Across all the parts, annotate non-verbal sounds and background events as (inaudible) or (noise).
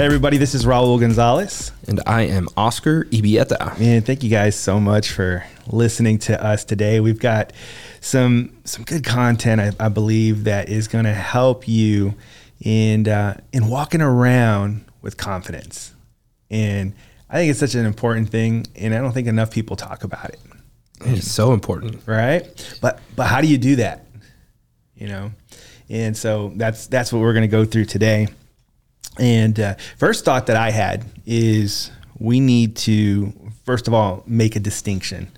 Hey everybody, this is Raul Gonzalez. And I am Oscar Ibieta. Man, thank you guys so much for listening to us today. We've got some some good content, I, I believe, that is going to help you in uh, in walking around with confidence. And I think it's such an important thing, and I don't think enough people talk about it. It's so important, right? But but how do you do that? You know, and so that's that's what we're going to go through today. And uh, first thought that I had is we need to, first of all, make a distinction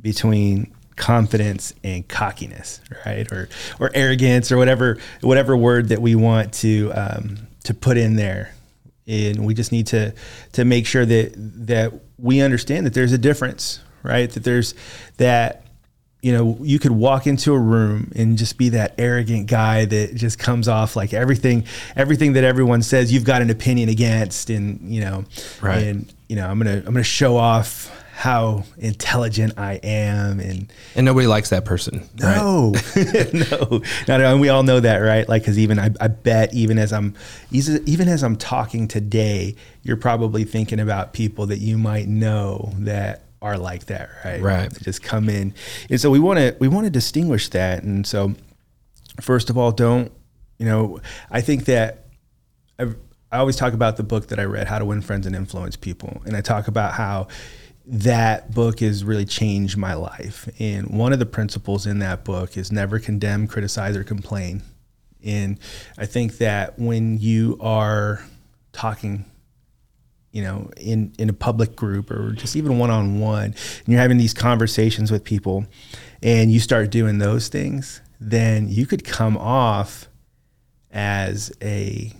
between confidence and cockiness, right? Or or arrogance or whatever whatever word that we want to um, to put in there. And we just need to to make sure that that we understand that there's a difference, right? That there's that you know, you could walk into a room and just be that arrogant guy that just comes off like everything, everything that everyone says you've got an opinion against, and you know, right. and you know, I'm gonna I'm gonna show off how intelligent I am, and and nobody likes that person. No, right? no, (laughs) not, and we all know that, right? Like, because even I, I bet even as I'm even as I'm talking today, you're probably thinking about people that you might know that are like that, right? Right. They just come in, and so we want to we want to distinguish that. And so, first of all, don't you know? I think that I've, I always talk about the book that I read, How to Win Friends and Influence People, and I talk about how that book has really changed my life. And one of the principles in that book is never condemn, criticize, or complain. And I think that when you are talking you know, in, in a public group or just even one on one, and you're having these conversations with people and you start doing those things, then you could come off as a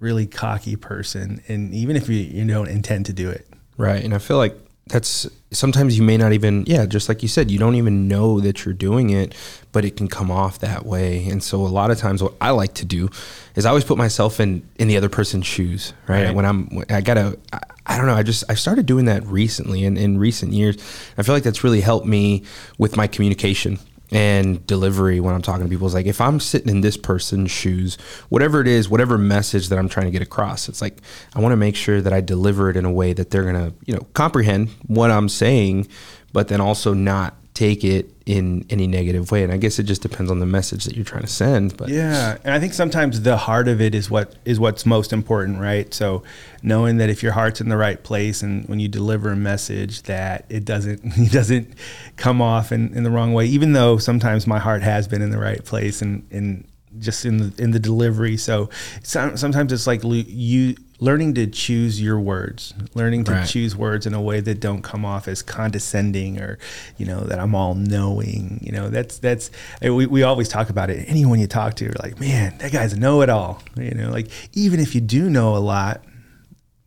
really cocky person. And even if you, you don't intend to do it. Right. And I feel like that's sometimes you may not even yeah just like you said you don't even know that you're doing it but it can come off that way. And so a lot of times what i like to do is i always put myself in in the other person's shoes right, right. when i'm i gotta I, I, don't know i just i started doing that recently in, in recent years. I feel like that's really helped me with my communication and delivery when I'm talking to people is like if I'm sitting in this person's shoes, whatever it is, whatever message that I'm trying to get across, it's like I want to make sure that I deliver it in a way that they're gonna, you know, comprehend what I'm saying, but then also not take it in any negative way. And I guess it just depends on the message that you're trying to send. But yeah, and I think sometimes the heart of it is what is what's most important, right? So knowing that if your heart's in the right place and when you deliver a message that it doesn't (laughs) it doesn't come off in, in the wrong way, even though sometimes my heart has been in the right place and and just in the in the delivery. So sometimes it's like you learning to choose your words, learning to right. choose words in a way that don't come off as condescending or, you know, that I'm all knowing. You know, that's that's we, we always talk about it. Anyone you talk to, you're like, man, that guy's a know-it-all. You know, like even if you do know a lot,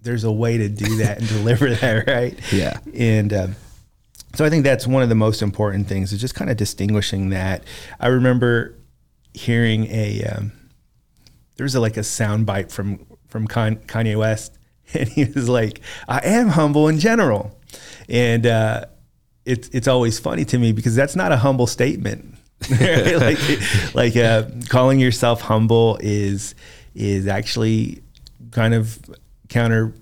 there's a way to do that and (laughs) deliver that, right? Yeah. And um, so I think that's one of the most important things is just kind of distinguishing that. I remember hearing a um, there was a, like a sound bite from from Kanye West, (laughs) and he was like, "I am humble in general," and uh, it's it's always funny to me because that's not a humble statement. (laughs) like (laughs) like uh, calling yourself humble is is actually kind of counter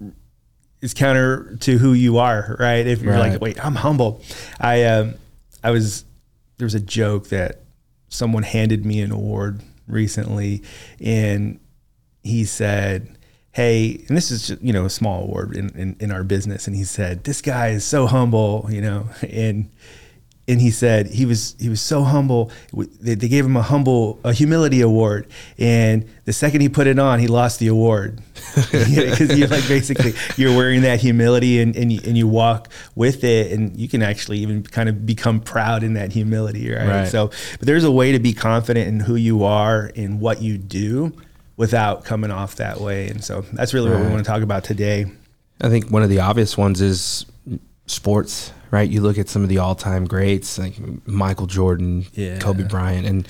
is counter to who you are, right? If you're right. like, wait, I'm humble. I um, I was there was a joke that someone handed me an award recently, and he said, "Hey," and this is just, you know a small award in, in, in our business, and he said, "This guy is so humble," you know, (laughs) and and he said he was he was so humble. They, they gave him a humble a humility award, and the second he put it on, he lost the award (laughs) because you're like basically you're wearing that humility and and you, and you walk with it, and you can actually even kind of become proud in that humility, right? right? So, but there's a way to be confident in who you are and what you do without coming off that way, and so that's really right. what we want to talk about today. I think one of the obvious ones is sports right? You look at some of the all-time greats like Michael Jordan, yeah. Kobe Bryant, and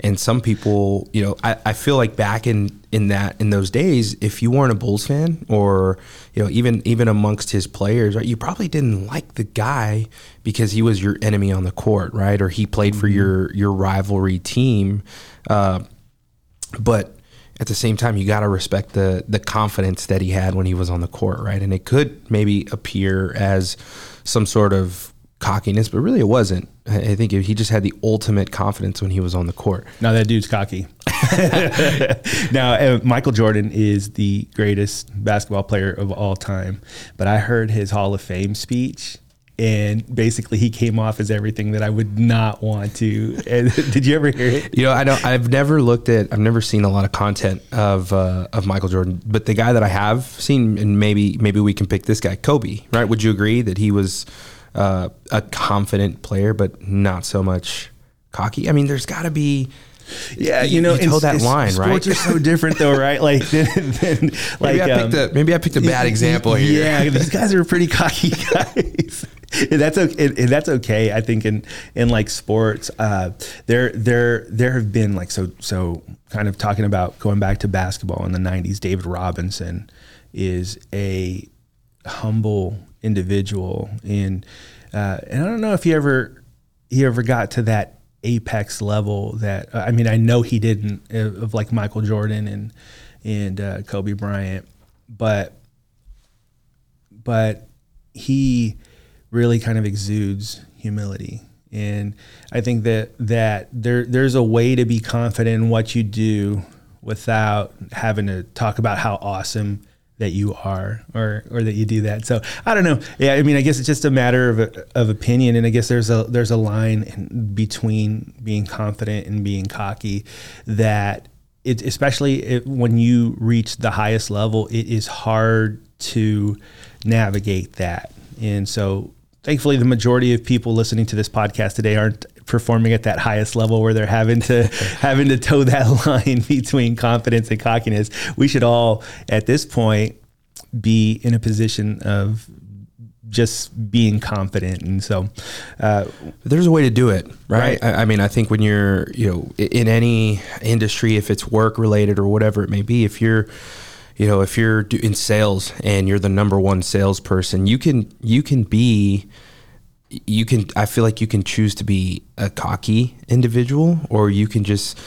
and some people, you know, I, I feel like back in in that in those days, if you weren't a Bulls fan or you know even even amongst his players, right, you probably didn't like the guy because he was your enemy on the court, right, or he played mm-hmm. for your your rivalry team, uh, but at the same time, you got to respect the the confidence that he had when he was on the court, right? And it could maybe appear as some sort of cockiness, but really it wasn't. I think he just had the ultimate confidence when he was on the court. Now that dude's cocky. (laughs) now, uh, Michael Jordan is the greatest basketball player of all time, but I heard his Hall of Fame speech and basically he came off as everything that I would not want to. (laughs) And (laughs) did you ever hear it? You know, I don't. I've never looked at. I've never seen a lot of content of uh, of Michael Jordan, but the guy that I have seen, and maybe maybe we can pick this guy, Kobe. Right? Would you agree that he was uh, a confident player, but not so much cocky? I mean, there's got to be. Yeah, you know, you that line, sports right? Sports are so different, though, right? Like, (laughs) than, than, like maybe I, um, picked a, maybe I picked a bad example here. Yeah, these guys are pretty cocky guys. (laughs) and that's okay. And that's okay. I think in in like sports, uh, there there there have been like so so kind of talking about going back to basketball in the '90s. David Robinson is a humble individual, and uh, and I don't know if he ever he ever got to that apex level that I mean I know he didn't uh, of like Michael Jordan and and uh, Kobe Bryant, but but he really kind of exudes humility. And I think that that there there's a way to be confident in what you do without having to talk about how awesome that you are or or that you do that. So I don't know. Yeah, I mean, I guess it's just a matter of of opinion, and I guess there's a there's a line in between being confident and being cocky that it, especially it, when you reach the highest level, it is hard to navigate that. And so thankfully the majority of people listening to this podcast today aren't performing at that highest level where they're having to (laughs) having to toe that (laughs) line between confidence and cockiness. We should all at this point be in a position of just being confident and so uh, there's a way to do it right, right. I, I, mean i think when you're you know in any industry if it's work related or whatever it may be if you're you know, if you're in sales and you're the number one salesperson, you can you can be you can I feel like you can choose to be a cocky individual or you can just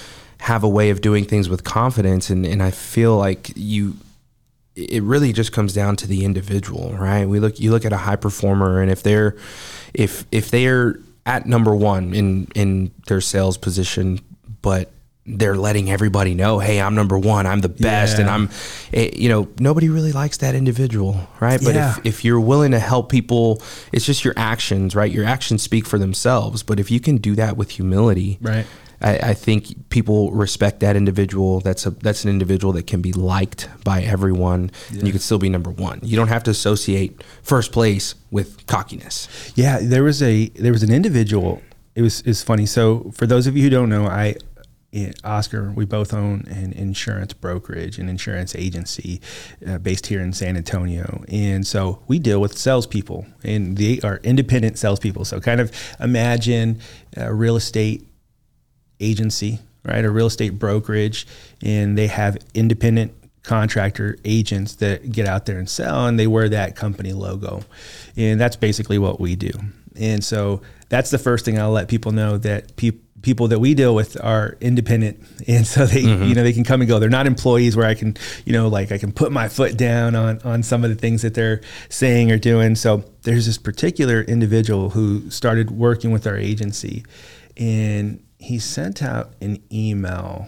have a way of doing things with confidence and, and I feel like you it really just comes down to the individual, right? We look you look at a high performer and if they're if if they're at number 1 in in their sales position but they're letting everybody know, hey, I'm number one, I'm the best, yeah. and I'm, it, eh, you know, nobody really likes that individual, right? But yeah. if, if you're willing to help people, it's just your actions, right? Your actions speak for themselves. But if you can do that with humility, right? I, I think people respect that individual. That's a that's an individual that can be liked by everyone, yeah. and you can still be number one. You don't have to associate first place with cockiness. Yeah, there was a there was an individual it was is funny. So for those of you who don't know, I Oscar, we both own an insurance brokerage, an insurance agency uh, based here in San Antonio. And so we deal with salespeople, and they are independent salespeople. So kind of imagine a real estate agency, right? A real estate brokerage, and they have independent contractor agents that get out there and sell, and they wear that company logo. And that's basically what we do. And so that's the first thing I'll let people know that people people that we deal with are independent (laughs) and so they mm-hmm. you know they can come and go they're not employees where i can you know like i can put my foot down on on some of the things that they're saying or doing so there's this particular individual who started working with our agency and he sent out an email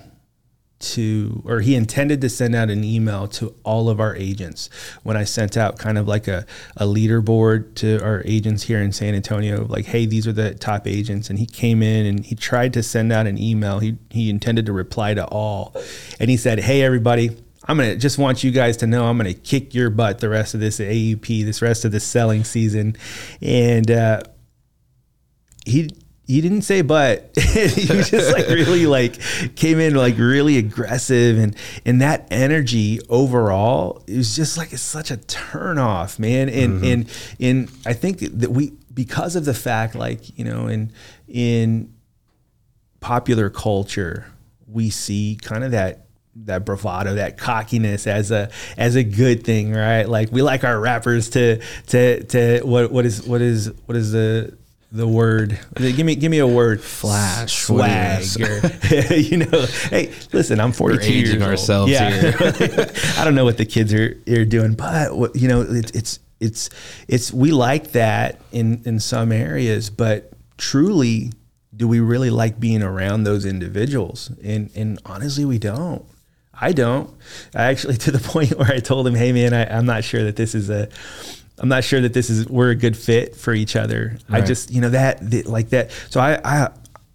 to, or he intended to send out an email to all of our agents when I sent out kind of like a, a leaderboard to our agents here in San Antonio, like, hey, these are the top agents. And he came in and he tried to send out an email. He, he intended to reply to all. And he said, hey, everybody, I'm gonna just want you guys to know I'm gonna kick your butt the rest of this AEP, this rest of the selling season, and uh, he he didn't say but (laughs) he was just like really like came in like really aggressive and and that energy overall it was just like it's such a turn off man and mm-hmm. and and i think that we because of the fact like you know in in popular culture we see kind of that that bravado, that cockiness as a as a good thing, right? Like we like our rappers to to to what what is what is what is the the word. Give me give me a word. Flash, what swag, (laughs) or you know. Hey, listen, I'm 42 aging years old. ourselves here. (laughs) I don't know what the kids are, are doing, but what, you know, it's it's it's it's we like that in in some areas, but truly, do we really like being around those individuals? And and honestly, we don't. I don't. I actually (laughs) to the point where I told him, "Hey, man, I, I'm not sure that this is a." I'm not sure that this is we're a good fit for each other. I just you know that, that like that. So I I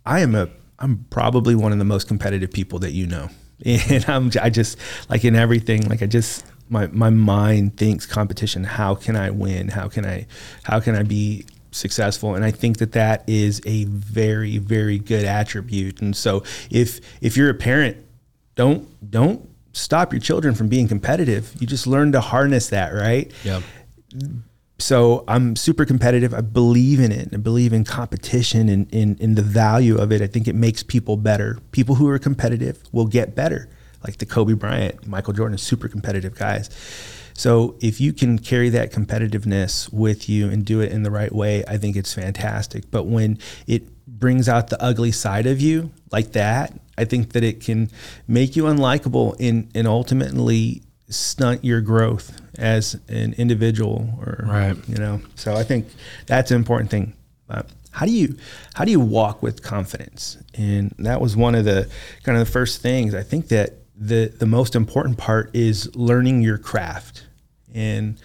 I am a I'm probably one of the most competitive people that you know, (laughs) and I'm I just like in everything like I just my my mind thinks competition. How can I win? How can I how can I be successful? And I think that that is a very very good attribute. And so if if you're a parent, don't don't stop your children from being competitive. You just learn to harness that, right? Yeah. So I'm super competitive. I believe in it. I believe in competition and in, in the value of it. I think it makes people better. People who are competitive will get better. Like the Kobe Bryant, Michael Jordan, super competitive guys. So if you can carry that competitiveness with you and do it in the right way, I think it's fantastic. But when it brings out the ugly side of you like that, I think that it can make you unlikable and, and ultimately stunt your growth as an individual or Right. you know so i think that's an important thing. Uh, how do you how do you walk with confidence? And that was one of the kind of the first things i think that the the most important part is learning your craft. And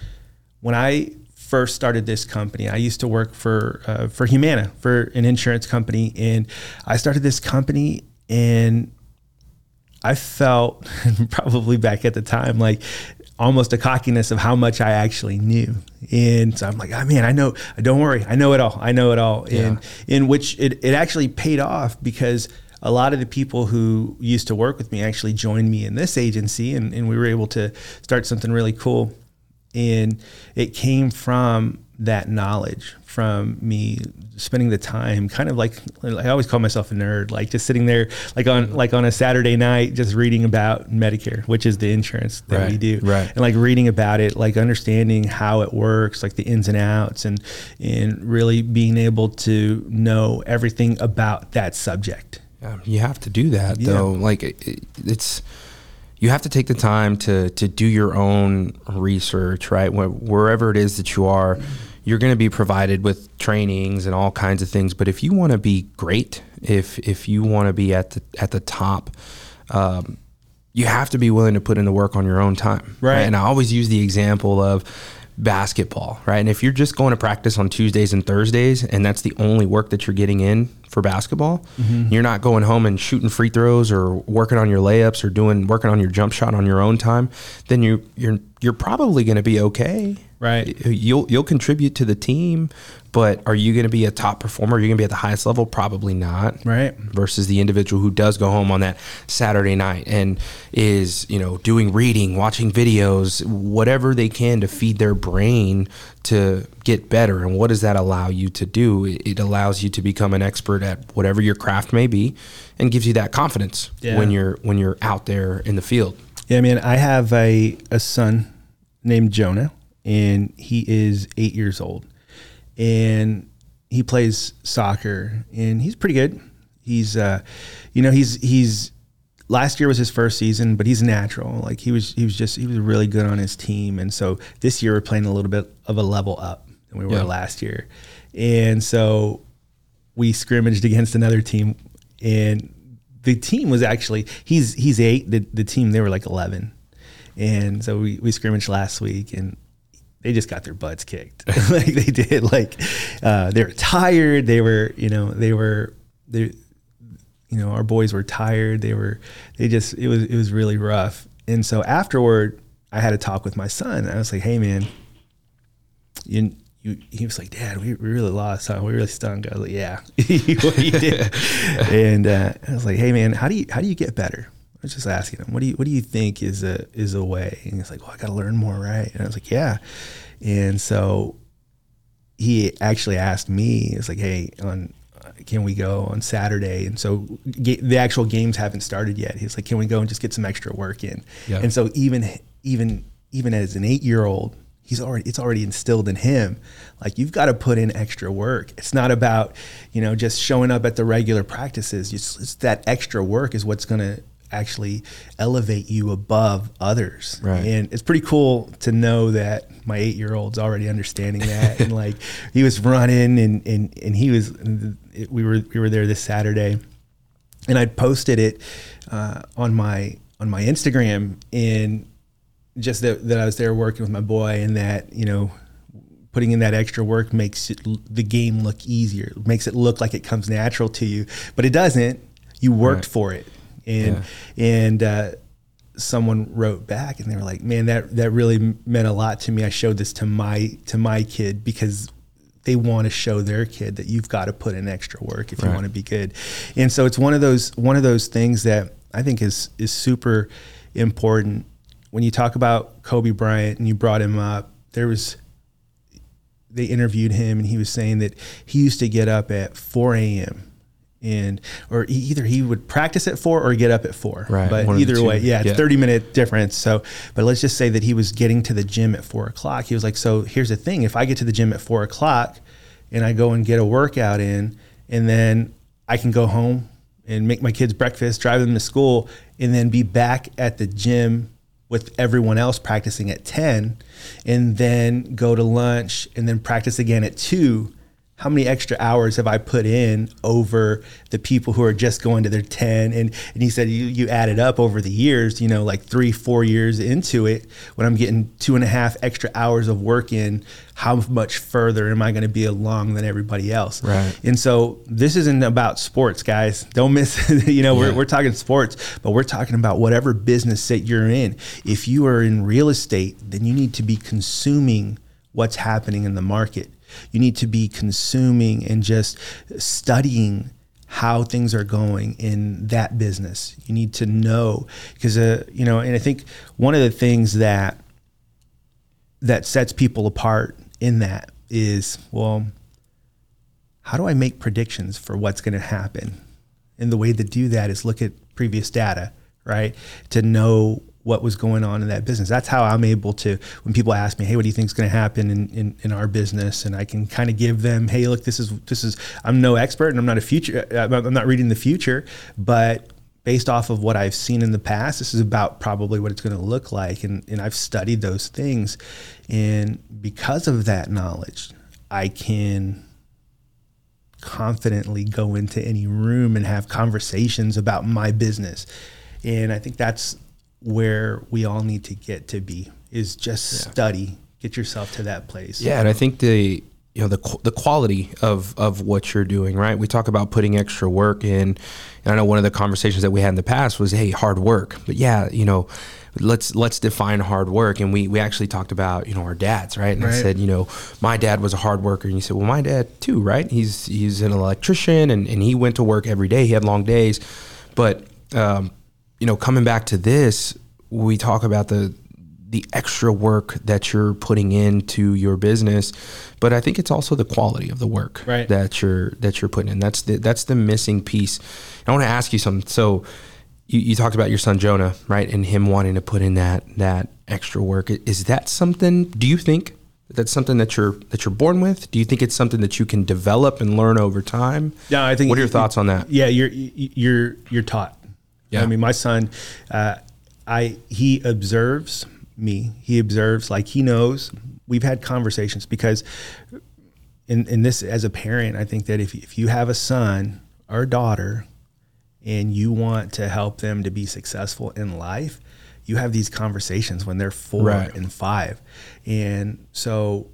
when i first started this company i used to work for uh, for humana for an insurance company. And i started this company and I felt (laughs) probably back at the time like almost a cockiness of how much I actually knew. And so I'm like, oh man, I know, don't worry, I know it all. I know it all. And in which it, it actually paid off because a lot of the people who used to work with me actually joined me in this agency and, and we were able to start something really cool. And it came from that knowledge from me spending the time kind of like I always call myself a nerd like just sitting there like on like on a Saturday night just reading about Medicare which is the insurance that we do right. and like reading about it like understanding how it works like the ins and outs and and really being able to know everything about that subject Yeah, you have to do that Yeah. though. Like it, it- it's you have to take the time to to do your own research, right? Wherever it is that you are, you're going to be provided with trainings and all kinds of things. But if you want to be great, if if you want to be at the at the top, um, you have to be willing to put in the work on your own time, Right. And I always use the example of basketball, right? And if you're just going to practice on Tuesdays and Thursdays and that's the only work that you're getting in for basketball, you're not going home and shooting free throws or working on your layups or doing working on your jump shot on your own time, then you you're you're probably going to be okay. Right. You'll you'll contribute to the team, but are you going to be a top performer? Are you going to be at the highest level? Probably not right versus the individual who does go home on that Saturday night and is, you know, doing reading, watching videos, whatever they can to feed their brain to get better. And what does that allow you to do? It allows you to become an expert at whatever your craft may be and gives you that confidence Yeah. when you're when you're out there in the field. Yeah, I mean, I have a, a son named Jonah, and he is eight years old. And he plays soccer, and he's pretty good. He's, uh, you know, he's he's last year was his first season, but he's natural. Like he was he was just he was really good on his team, and so this year we're playing a little bit of a level up than we were Yeah. last year, and so we scrimmaged against another team and the team was actually he's he's eight the, the team they were like 11 and so we, we scrimmaged last week and they just got their butts kicked. (laughs) Like they did like uh, they were tired. They were you know they were they you know our boys were tired they were they just it was it was really rough and so afterward i had a talk with my son i was like hey man you, you, he was like, Dad, we, we really lost, huh? We really stunk. I was like, Yeah, (laughs) you did. (laughs) and uh, I was like, Hey, man, how do you how do you get better? I was just asking him, what do you what do you think is a is a way? And he's like, Well, I got to learn more, right? And I was like, Yeah. And so he actually asked me, it's like, Hey, on can we go on Saturday? And so ga- the actual games haven't started yet. He's like, can we go and just get some extra work in? Yeah. And so even even even as an eight year old, he's already it's already instilled in him. Like you've got to put in extra work. It's not about you know just showing up at the regular practices. It's, it's that extra work is what's going to actually elevate you above others. Right. And it's pretty cool to know that my eight year old's already understanding that. (laughs) and like he was running and, and, and he was, we were, we were there this Saturday and I'd posted it uh, on my, on my Instagram and just that, that I was there working with my boy and that, you know, putting in that extra work makes it, the game look easier, makes it look like it comes natural to you, but it doesn't. You worked Right. for it and Yeah. and uh, someone wrote back and they were like, "Man, that that really meant a lot to me. I showed this to my to my kid because." They want to show their kid that you've got to put in extra work if you want to be good, and so it's one of those one of those things that I think is is super important. When you talk about Kobe Bryant and you brought him up, there was they interviewed him and he was saying that he used to get up at 4 a.m. and or either he would practice at four or get up at four. Right, But one either way, yeah, it's Yeah. 30 minute difference. So, but let's just say that he was getting to the gym at four o'clock. He was like, so here's the thing: if I get to the gym at four o'clock and I go and get a workout in, and then I can go home and make my kids breakfast, drive them to school, and then be back at the gym with everyone else practicing at 10 and then go to lunch and then practice again at 2 how many extra hours have I put in over the people who are just going to their 10? And, and he said, you, you add it up over the years, you know, like three, four years into it, when I'm getting two and a half extra hours of work in, how much further am I going to be along than everybody else? Right. And so this isn't about sports, guys. Don't miss, (laughs) you know, Yeah. we're, we're talking sports, but we're talking about whatever business that you're in. If you are in real estate, then you need to be consuming what's happening in the market. You need to be consuming and just studying how things are going in that business. You need to know because uh, you know, and I think one of the things that that sets people apart in that is well, how do I make predictions for what's going to happen? And the way to do that is look at previous data, right? To know what was going on in that business. That's how I'm able to, when people ask me, hey, what do you think is going to happen in, in, in our business? And I can kind of give them, hey, look, this is, this is, I'm no expert and I'm not a future, uh, I'm not reading the future, but based off of what I've seen in the past, this is about probably what it's going to look like. And, and I've studied those things. And because of that knowledge, I can confidently go into any room and have conversations about my business. And I think that's where we all need to get to be is just study, get yourself to that place. Yeah, and I think the you know the the quality of of what you're doing, right? We talk about putting extra work in. And I know one of the conversations that we had in the past was, hey, hard work. But yeah, you know, let's let's define hard work. And we we actually talked about you know our dads, right? And I said, you know, my dad was a hard worker, and you said, well, my dad too, right? He's he's an electrician, and and he went to work every day. He had long days, but um, you know, coming back to this, we talk about the the extra work that you're putting into your business, but I think it's also the quality of the work Right. that you're that you're putting in. That's the that's the missing piece. I want to ask you something. So you, you talked about your son Jonah, right, and him wanting to put in that that extra work. Is that something? Do you think that's something that you're that you're born with? Do you think it's something that you can develop and learn over time? Yeah, I think. What are your thoughts on that? Yeah, you're you're you're taught. Yeah. I mean, my son, uh, I he observes me. He observes like he knows. We've had conversations because, in in this as a parent, I think that if if you have a son or daughter, and you want to help them to be successful in life, you have these conversations when they're four Right. and five, and so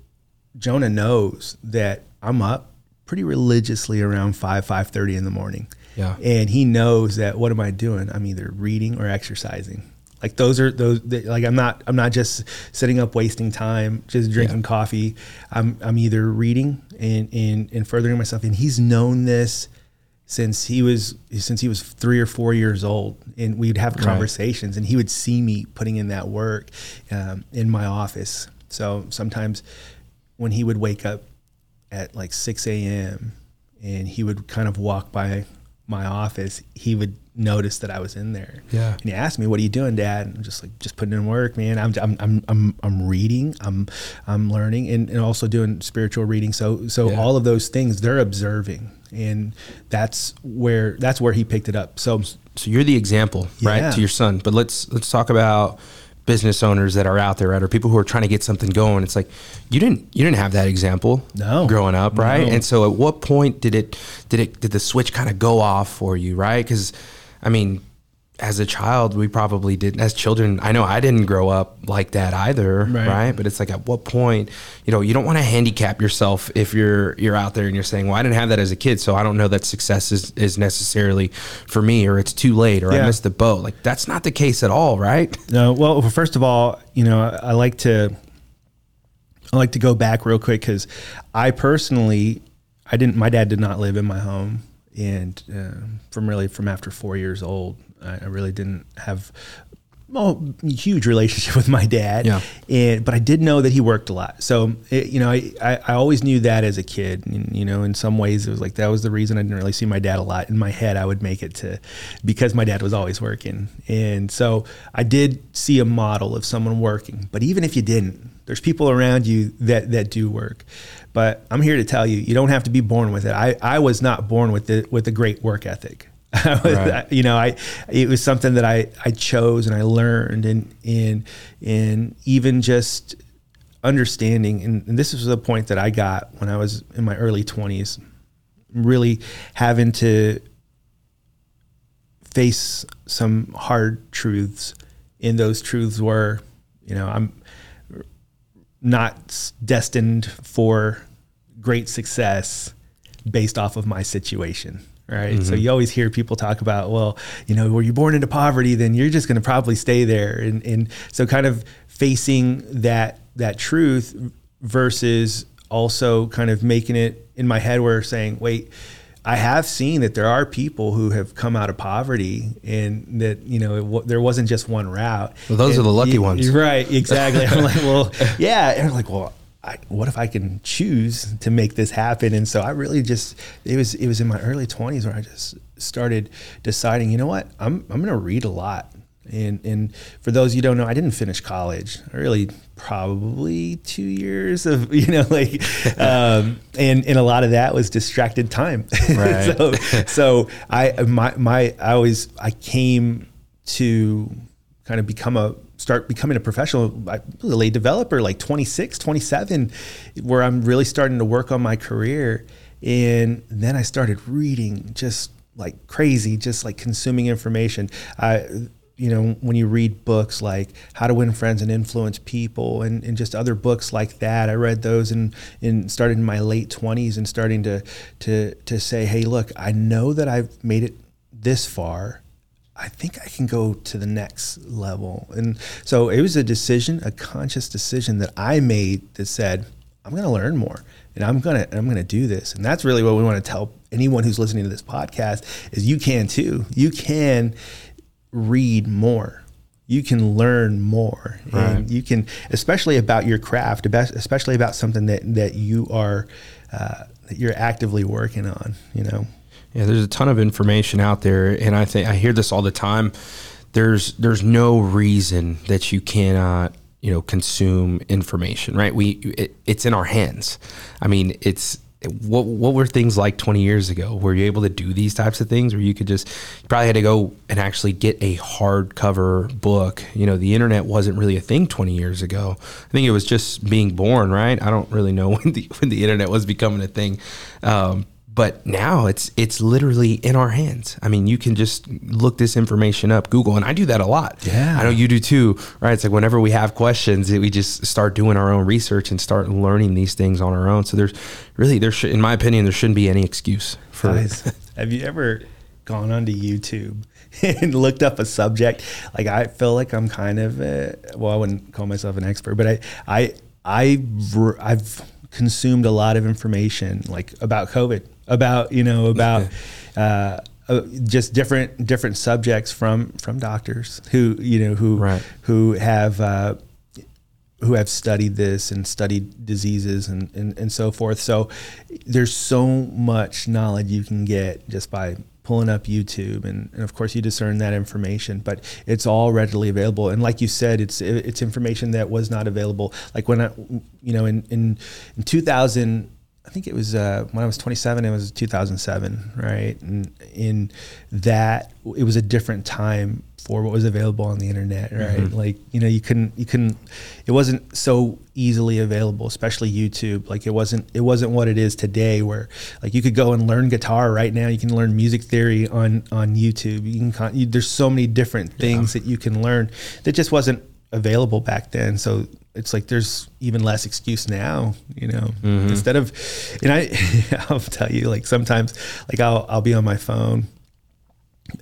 Jonah knows that I'm up pretty religiously around five five thirty in the morning. Yeah. and he knows that what am I doing? I'm either reading or exercising. Like those are those like I'm not I'm not just sitting up wasting time just drinking coffee. I'm I'm either reading and and and furthering myself. And he's known this since he was since he was three or four years old, and we'd have conversations, and he would see me putting in that work um, in my office. So sometimes when he would wake up at like 6 a.m. and he would kind of walk by my office, he would notice that I was in there. Yeah. And he asked me, "What are you doing, Dad?" And I'm just like, "Just putting in work, man. I'm I'm I'm I'm, I'm reading. I'm I'm learning, and, and also doing spiritual reading. So so Yeah. all of those things they're observing, and that's where that's where he picked it up. So so you're the example right Yeah. to your son but let's let's talk about business owners that are out there right or people who are trying to get something going it's like you didn't you didn't have that example No. growing up right No. and so at what point did it did it did the switch kind of go off for you right because i mean as a child we probably didn't as children i know i didn't grow up like that either Right. right, but it's like at what point you know you don't want to handicap yourself if you're you're out there and you're saying well i didn't have that as a kid so i don't know that success is, is necessarily for me or it's too late or i missed the boat like that's not the case at all right No, well, first of all, you know, I, I like to I like to go back real quick because I personally, I didn't. My dad did not live in my home, and uh, from really from after four years old, I, I really didn't have well huge relationship (laughs) with my dad. Yeah. and but I did know that he worked a lot. So it, you know, I, I I always knew that as a kid. And, you know, in some ways, it was like that was the reason I didn't really see my dad a lot. In my head, I would make it to because my dad was always working, and so I did see a model of someone working. But even if you didn't, there's people around you that that do work. But I'm here to tell you, you don't have to be born with it. I, I was not born with the with a great work ethic. (laughs) Right. you know, I it was something that I I chose and I learned and and and even just understanding and, and this was the point that I got when I was in my early 20s really having to face some hard truths and those truths were you know I'm not destined for great success based off of my situation right so mm-hmm. you always hear people talk about well you know were you born into poverty then you're just going to probably stay there and and so kind of facing that that truth versus also kind of making it in my head where saying wait I have seen that there are people who have come out of poverty and that, you know, it, wa- there wasn't just one route. Well, those And are the lucky y- ones. Right. Exactly. I'm like, well, (laughs) yeah. And I'm like, well, I, what if I can choose to make this happen? And so I really just, it was, it was in my early twenties where I just started deciding, you know what, I'm, I'm going to read a lot. And, and for those you don't know, I didn't finish college. I really probably two years of, (laughs) you know, like, (laughs) um, and, and a lot of that was distracted time. (laughs) Right. so, so I, my, my, I always, I came to kind of become a start becoming a professional I- developer like 26 27 where i'm really starting to work on my career. And then i started reading just like crazy just like consuming information. I you know when you read books like how to win friends and influence people and, and just other books like that i read those and, and started in my late 20s and starting to to to say hey look i know that i've made it this far I think I can go to the next level. And so it was a decision, a conscious decision that I made that said, I'm going to learn more and I'm going to I'm going to do this. And that's really what we want to tell anyone who's listening to this podcast is you can too. You can read more. You can learn more. Right. And you can especially about your craft, especially about something that that you are uh, that you're actively working on, you know. Yeah, there's a ton of information out there, and I think I hear this all the time. There's there's no reason that you cannot you know consume information, right? We it, it's in our hands. I mean, it's what what were things like 20 years ago? Were you able to do these types of things, or you could just you probably had to go and actually get a hardcover book? You know, the internet wasn't really a thing 20 years ago. I think it was just being born, right? I don't really know (laughs) when the when the internet was becoming a thing. Um, but now it's it's literally in our hands. I mean, you can just look this information up, Google, and I do that a lot. Yeah. I know you do too, right? It's like whenever we have questions, we just start doing our own research and start learning these things on our own. So there's really there should, in my opinion, there shouldn't be any excuse for. Guys, have you ever gone onto YouTube (laughs) and looked up a subject? Like I feel like I'm kind of uh well, I wouldn't call myself an expert, but I I I I've consumed a lot of information like about COVID, about you know about. Uh, uh, just different different subjects from from doctors who you know who Right. who have uh, who have studied this and studied diseases and, and, and so forth. So there's so much knowledge you can get just by pulling up YouTube, and, and of course you discern that information, but it's all readily available. And like you said, it's it's information that was not available. Like when I, you know, in in, in 2000. I think it was uh, when I was 27. It was 2007, right? And in that, it was a different time for what was available on the internet, right? Mm-hmm. Like you know, you couldn't you couldn't. It wasn't so easily available, especially YouTube. Like it wasn't it wasn't what it is today, where like you could go and learn guitar right now. You can learn music theory on on YouTube. You can you, there's so many different things yeah. that you can learn that just wasn't available back then. So it's like there's even less excuse now, you know. Mm-hmm. Instead of, and I, (laughs) I'll tell you, like sometimes, like I'll I'll be on my phone,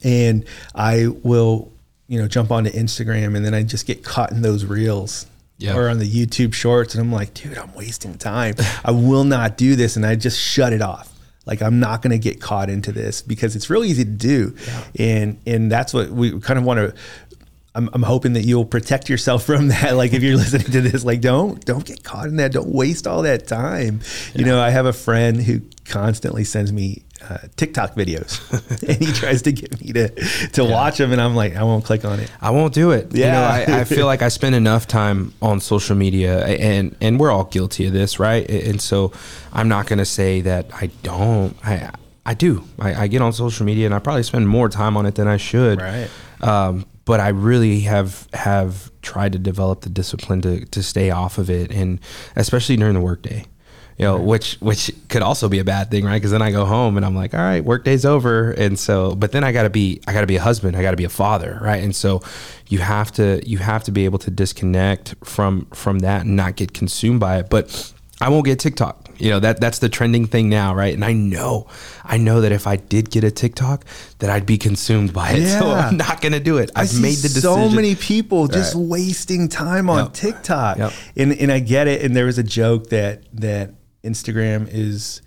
and I will, you know, jump onto Instagram, and then I just get caught in those reels. Yeah. Or on the YouTube shorts, and I'm like, dude, I'm wasting time. I will not do this, and I just shut it off like i'm not going to get caught into this because it's really easy to do yeah. and and that's what we kind of want to I'm, I'm hoping that you'll protect yourself from (laughs) that. Like if you're listening to this, like don't don't get caught in that. Don't waste all that time. Yeah. You know, I have a friend who constantly sends me uh, TikTok videos, (laughs) and he tries to get me to to yeah. watch them, and I'm like, I won't click on it. I won't do it. Yeah, you know, I, I feel like I spend enough time on social media, and and we're all guilty of this, right? And so I'm not going to say that I don't. I I do. I, I, get on social media, and I probably spend more time on it than I should. Right. Um, but I really have have tried to develop the discipline to to stay off of it, and especially during the workday. You know, right. which which could also be a bad thing, right? Because then I go home and I'm like, all right, workday's over, and so, but then I got to be, I got to be a husband, I got to be a father, right? And so, you have to, you have to be able to disconnect from from that and not get consumed by it. But I won't get TikTok you know that that's the trending thing now, right? And I know, I know that if I did get a TikTok, that I'd be consumed by it. (laughs) Yeah. So I'm not gonna do it. I've made the decision. So many people just right. wasting time on yep. TikTok, yep. and and I get it. And there was a joke that that Instagram is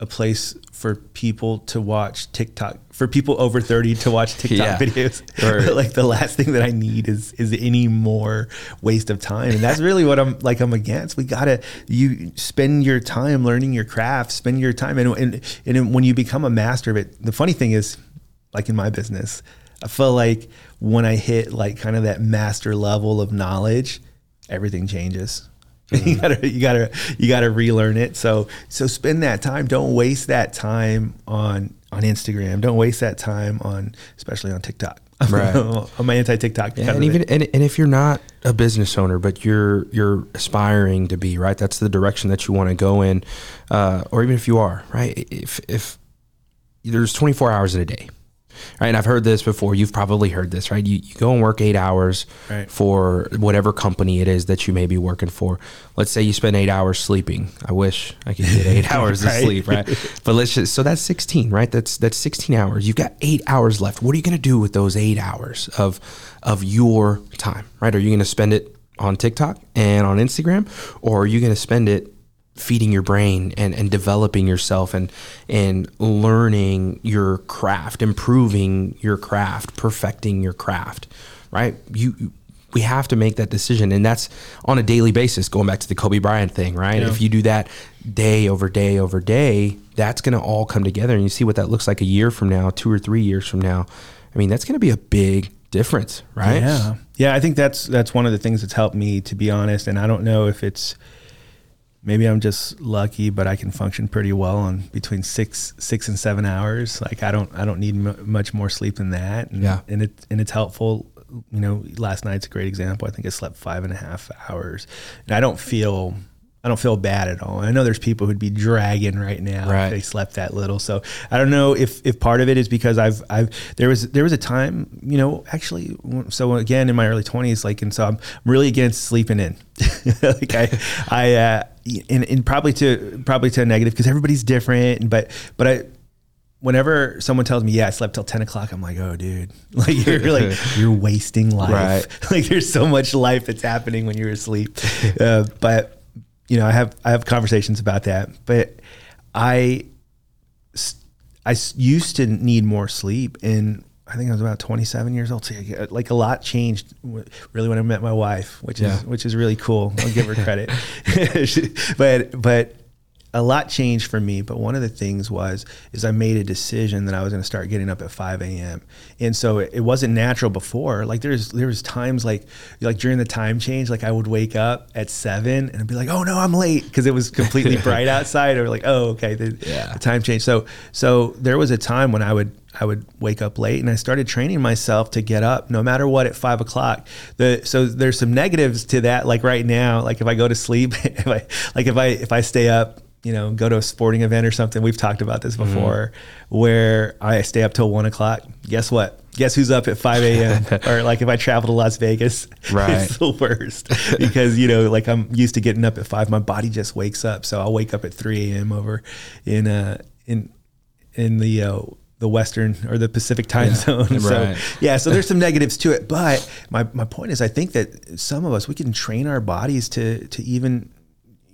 a place for people to watch TikTok for people over 30 to watch (laughs) TikTok yeah. videos. (laughs) Or, like the last thing that I need is is any more waste of time. And that's really what I'm like I'm against. We got to you spend your time learning your craft, spend your time and, and and when you become a master of it. The funny thing is like in my business, I feel like when I hit like kind of that master level of knowledge, everything changes (laughs) you gotta you gotta you gotta relearn it. So so spend that time. Don't waste that time on on Instagram. Don't waste that time on especially on TikTok. (laughs) Right. on my anti TikTok. Yeah, and even and, and if you're not a business owner, but you're you're aspiring to be right, that's the direction that you want to go in. Uh, or even if you are right, if if there's 24 hours in a day right? And I've heard this before. You've probably heard this, right? You, you go and work eight hours right. for whatever company it is that you may be working for. Let's say you spend eight hours sleeping. I wish I could get eight (laughs) hours right. of sleep, right? But let's just so that's sixteen, right? That's that's sixteen hours. You've got eight hours left. What are you going to do with those eight hours of of your time, right? Are you going to spend it on TikTok and on Instagram, or are you going to spend it feeding your brain and, and developing yourself and and learning your craft, improving your craft, perfecting your craft, right? You we have to make that decision and that's on a daily basis going back to the Kobe Bryant thing, right? Yeah. If you do that day over day over day, that's going to all come together and you see what that looks like a year from now, 2 or 3 years from now. I mean, that's going to be a big difference, right? Yeah. Yeah, I think that's that's one of the things that's helped me to be honest and I don't know if it's maybe I'm just lucky, but I can function pretty well on between six six and seven hours. Like I don't I don't need m- much more sleep than that. And, yeah, and it and it's helpful. You know, last night's a great example. I think I slept five and a half hours, and I don't feel I don't feel bad at all. I know there's people who'd be dragging right now right. if they slept that little. So I don't know if, if part of it is because I've I've there was there was a time you know actually so again in my early 20s like and so I'm really against sleeping in. (laughs) like I I uh, and, and probably to probably to a negative because everybody's different. But but I whenever someone tells me, yeah, I slept till 10 o'clock, I'm like, oh, dude, (laughs) like you're like, (laughs) you're wasting life. Right. (laughs) like there's so much life that's happening when you're asleep. Uh, but you know, I have, I have conversations about that, but I, I used to need more sleep and I think I was about 27 years old. So like a lot changed really when I met my wife, which yeah. is which is really cool. I'll give her credit. (laughs) (laughs) but but a lot changed for me, but one of the things was is I made a decision that I was going to start getting up at 5 a.m. And so it, it wasn't natural before. Like there's there was times like like during the time change, like I would wake up at seven and I'd be like, oh no, I'm late because it was completely (laughs) bright outside. Or like, oh okay, the, Yeah. the time change. So so there was a time when I would I would wake up late and I started training myself to get up no matter what at five o'clock. The so there's some negatives to that. Like right now, like if I go to sleep, (laughs) if I like if I if I stay up, you know, go to a sporting event or something. We've talked about this before, where I stay up till one o'clock. Guess what? Guess who's up at 5 a.m. (laughs) or like if I travel to Las Vegas, (laughs) Right. it's the worst because you know, like I'm used to getting up at five. My body just wakes up, so I'll wake up at 3 a.m. over in uh in in the uh, the Western or the Pacific time zone. (laughs) So Right. yeah, so there's some negatives to it, but my my point is, I think that some of us we can train our bodies to to even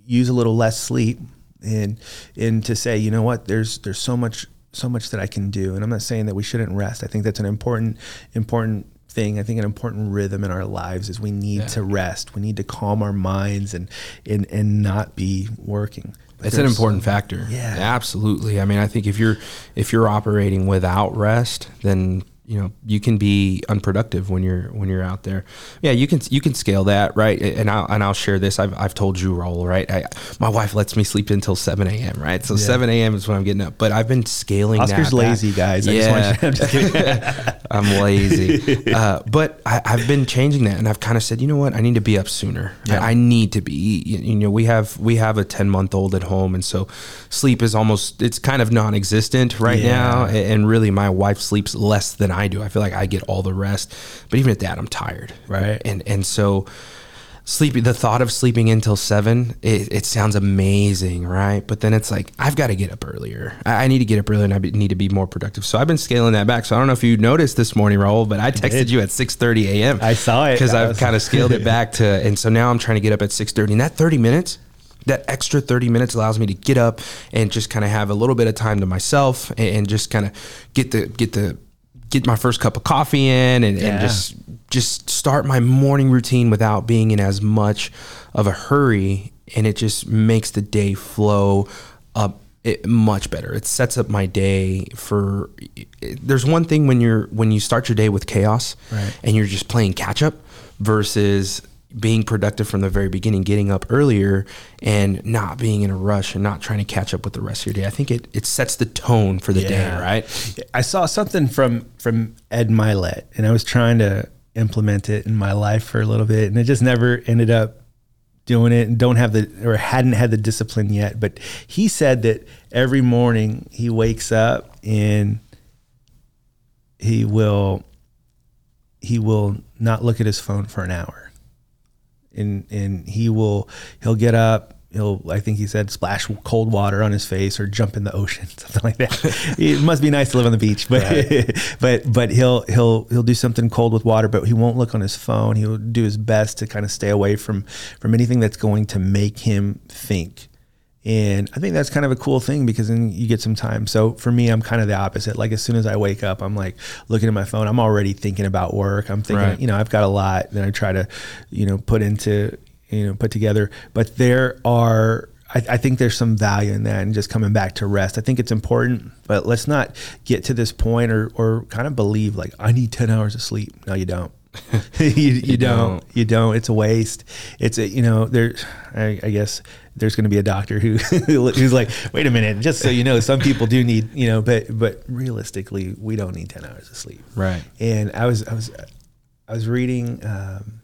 use a little less sleep and and to say, you know what, there's there's so much so much that I can do. And I'm not saying that we shouldn't rest. I think that's an important important thing. I think an important rhythm in our lives is we need to rest. We need to calm our minds and and and not be working. But It's an important factor. Yeah. absolutely. I mean, I think if you're if you're operating without rest, then you know you can be unproductive when you're when you're out there. Yeah, you can you can scale that right, and I'll and I'll share this. I've, I've told you, Raul right? I, my wife lets me sleep until seven a.m. Right, so seven a.m. is when I'm getting up. But I've been scaling. Oscar's back. lazy, guys. I just Yeah, want you, I'm. (laughs) I'm lazy. (laughs) Uh, but I, I've been changing that, and I've kind of said, you know what, I need to be up sooner. Yeah. I, I need to be. You, you know, we have we have a 10 month old at home, and so sleep is almost it's kind of non-existent right Yeah. now. A- And really, my wife sleeps less than I do. I feel like I get all the rest, but even at that, I'm tired. Right. And and so sleeping the thought of sleeping until seven it, it sounds amazing right but then it's like i've got to get up earlier i, I need to get up earlier and i be- need to be more productive so i've been scaling that back so i don't know if you noticed this morning Raul, but i texted you at 6.30 a.m I saw it. because i've kind of (laughs) scaled it back to and so now i'm trying to get up at 6.30 and that 30 minutes that extra 30 minutes allows me to get up and just kind of have a little bit of time to myself and, and just kind of get the get the get my first cup of coffee in and, Yeah. and just just start my morning routine without being in as much of a hurry and it just makes the day flow up it, much better it sets up my day for there's one thing when you're when you start your day with chaos Right. and you're just playing catch up versus being productive from the very beginning, getting up earlier and not being in a rush and not trying to catch up with the rest of your day. I think it, it sets the tone for the day, right? I saw something from from Ed Mylett, and I was trying to implement it in my life for a little bit, and it just never ended up doing it, and don't have the or hadn't had the discipline yet. But he said that every morning he wakes up and he will he will not look at his phone for an hour and and he will he'll get up he'll i think he said splash cold water on his face or jump in the ocean (laughs) something like that. (laughs) It must be nice to live on the beach but (laughs) but but he'll he'll he'll do something cold with water but he won't look on his phone. He'll do his best to kind of stay away from from anything that's going to make him think and I think that's kind of a cool thing because then you get some time. So for me, I'm kind of the opposite. Like as soon as I wake up, I'm like looking at my phone. I'm already thinking about work. I'm thinking, Right. you know, I've got a lot that I try to, you know, put into, you know, put together. But there are, I, I think there's some value in that and just coming back to rest. I think it's important, but let's not get to this point or, or kind of believe like I need 10 hours of sleep. No, you don't. (laughs) you, you, don't. don't. You don't. It's a waste. It's a you know there. I, I guess there's going to be a doctor who (laughs) who's like, wait a minute. Just so you know, some people do need you know, but but realistically, we don't need ten hours of sleep. Right. And I was I was I was reading. Um,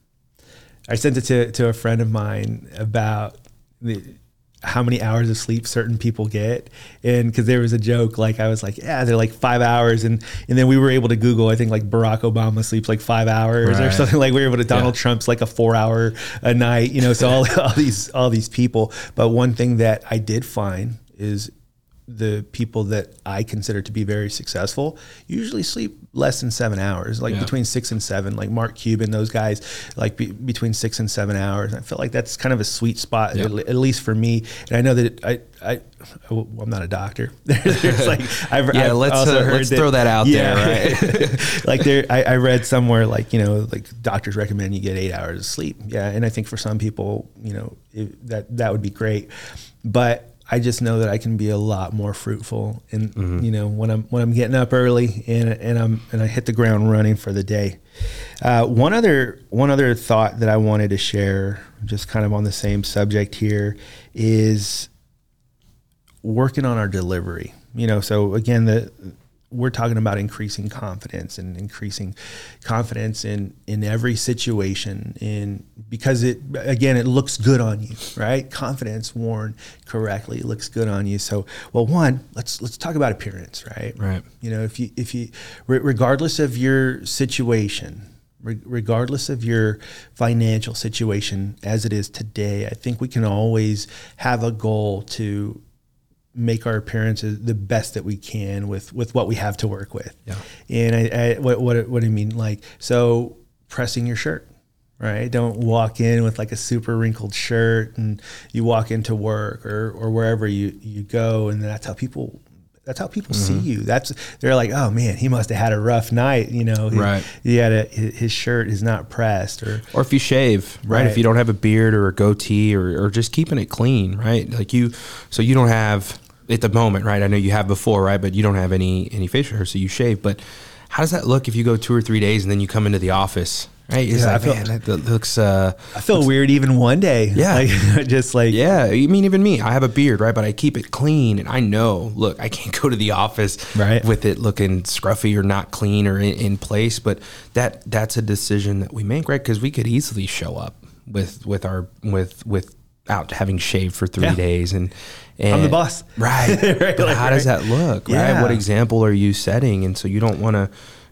I sent it to to a friend of mine about the how many hours of sleep certain people get. And because there was a joke like i was like yeah they're like five hours. And and then we were able to google i think like barack obama sleeps like five hours or something. Like we were able to donald Yeah. trump's like a four hour a night you know so all, (laughs) all these all these people. But one thing that i did find is the people that I consider to be very successful usually sleep less than seven hours, like Yeah. between six and seven. Like Mark Cuban, those guys, like be, between six and seven hours. I feel like that's kind of a sweet spot, Yeah. at, at least for me. And I know that I, I, well, I'm not a doctor. (laughs) There's like, I've, Yeah, I've let's, uh, let's throw that out there, right? (laughs) (laughs) like there, I, I read somewhere like you know, like doctors recommend you get eight hours of sleep. Yeah, and I think for some people, you know, it, that that would be great, but. I just know that I can be a lot more fruitful, and Mm-hmm. you know when I'm when I'm getting up early and and I'm and I hit the ground running for the day. Uh, one other one other thought that I wanted to share, just kind of on the same subject here, is working on our delivery. You know, so again, the we're talking about increasing confidence and increasing confidence in in every situation in because it again it looks good on you right? Confidence worn correctly looks good on you. So well one let's let's talk about appearance right? Right. you know if you if you re- regardless of your situation re- regardless of your financial situation as it is today i think we can always have a goal to make our appearances the best that we can with with what we have to work with Yeah. and i, I what, what what do you mean like so pressing your shirt right don't walk in with like a super wrinkled shirt and you walk into work or or wherever you you go and that's how people that's how people see Mm-hmm. you that's they're like oh man he must have had a rough night you know He- Right. he had a his shirt is not pressed or Or if you shave, right? Right. If you don't have a beard or a goatee or, or just keeping it clean, right? Like you, so you don't have at the moment, right? I know you have before, right? But you don't have any any facial hair, so you shave. But how does that look if you go two or three days and then you come into the office, right? It's Yeah, I like, feel- man, that, looks. Uh, I feel weird even one day Yeah. (laughs) like, (laughs) just like yeah, I mean, even me, I have a beard, right? But I keep it clean, and I know, look, I can't (laughs) go to the office Right. with it looking scruffy or not clean or in, in place. But that that's a decision that we make, right? Because we could easily show up with with our with without having shaved for three Yeah. days, and, and I'm the boss. right? Right, But like, how does that look, right? What example are you setting? And so you don't want to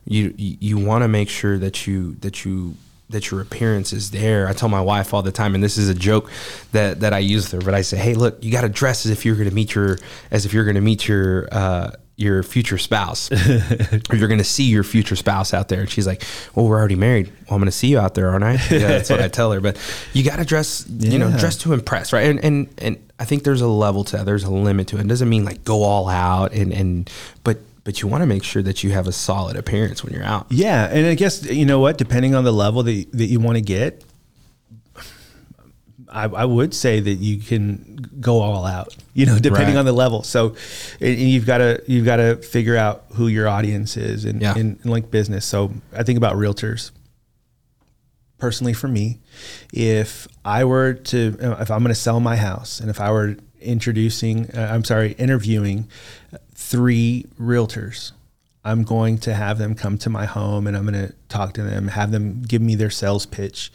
you you, want to make sure that you that you that your appearance is there. I tell my wife all the time, and this is a joke that that I use with her. But I say, hey, look, you got to dress as if you're going to meet your as if you're going to meet your uh, your future spouse, (laughs) or you're going to see your future spouse out there. And she's like, well, we're already married. Well, I'm going to see you out there, aren't I? (laughs) Yeah, that's what I tell her. But you got to dress, you know, dress to impress, right? And and and I think there's a level to that. There's a limit to it. It doesn't mean like go all out and and but but you want to make sure that you have a solid appearance when you're out. Yeah, and I guess you know what, depending on the level that that you want to get, I, I would say that you can go all out. You know, depending Right. on the level. So, and you've got to you've got to figure out who your audience is and Yeah. in, in like business. So I think about realtors. Personally, for me, if I were to, if I'm going to sell my house, and if I were introducing, uh, I'm sorry, interviewing three realtors, I'm going to have them come to my home and I'm going to talk to them, have them give me their sales pitch.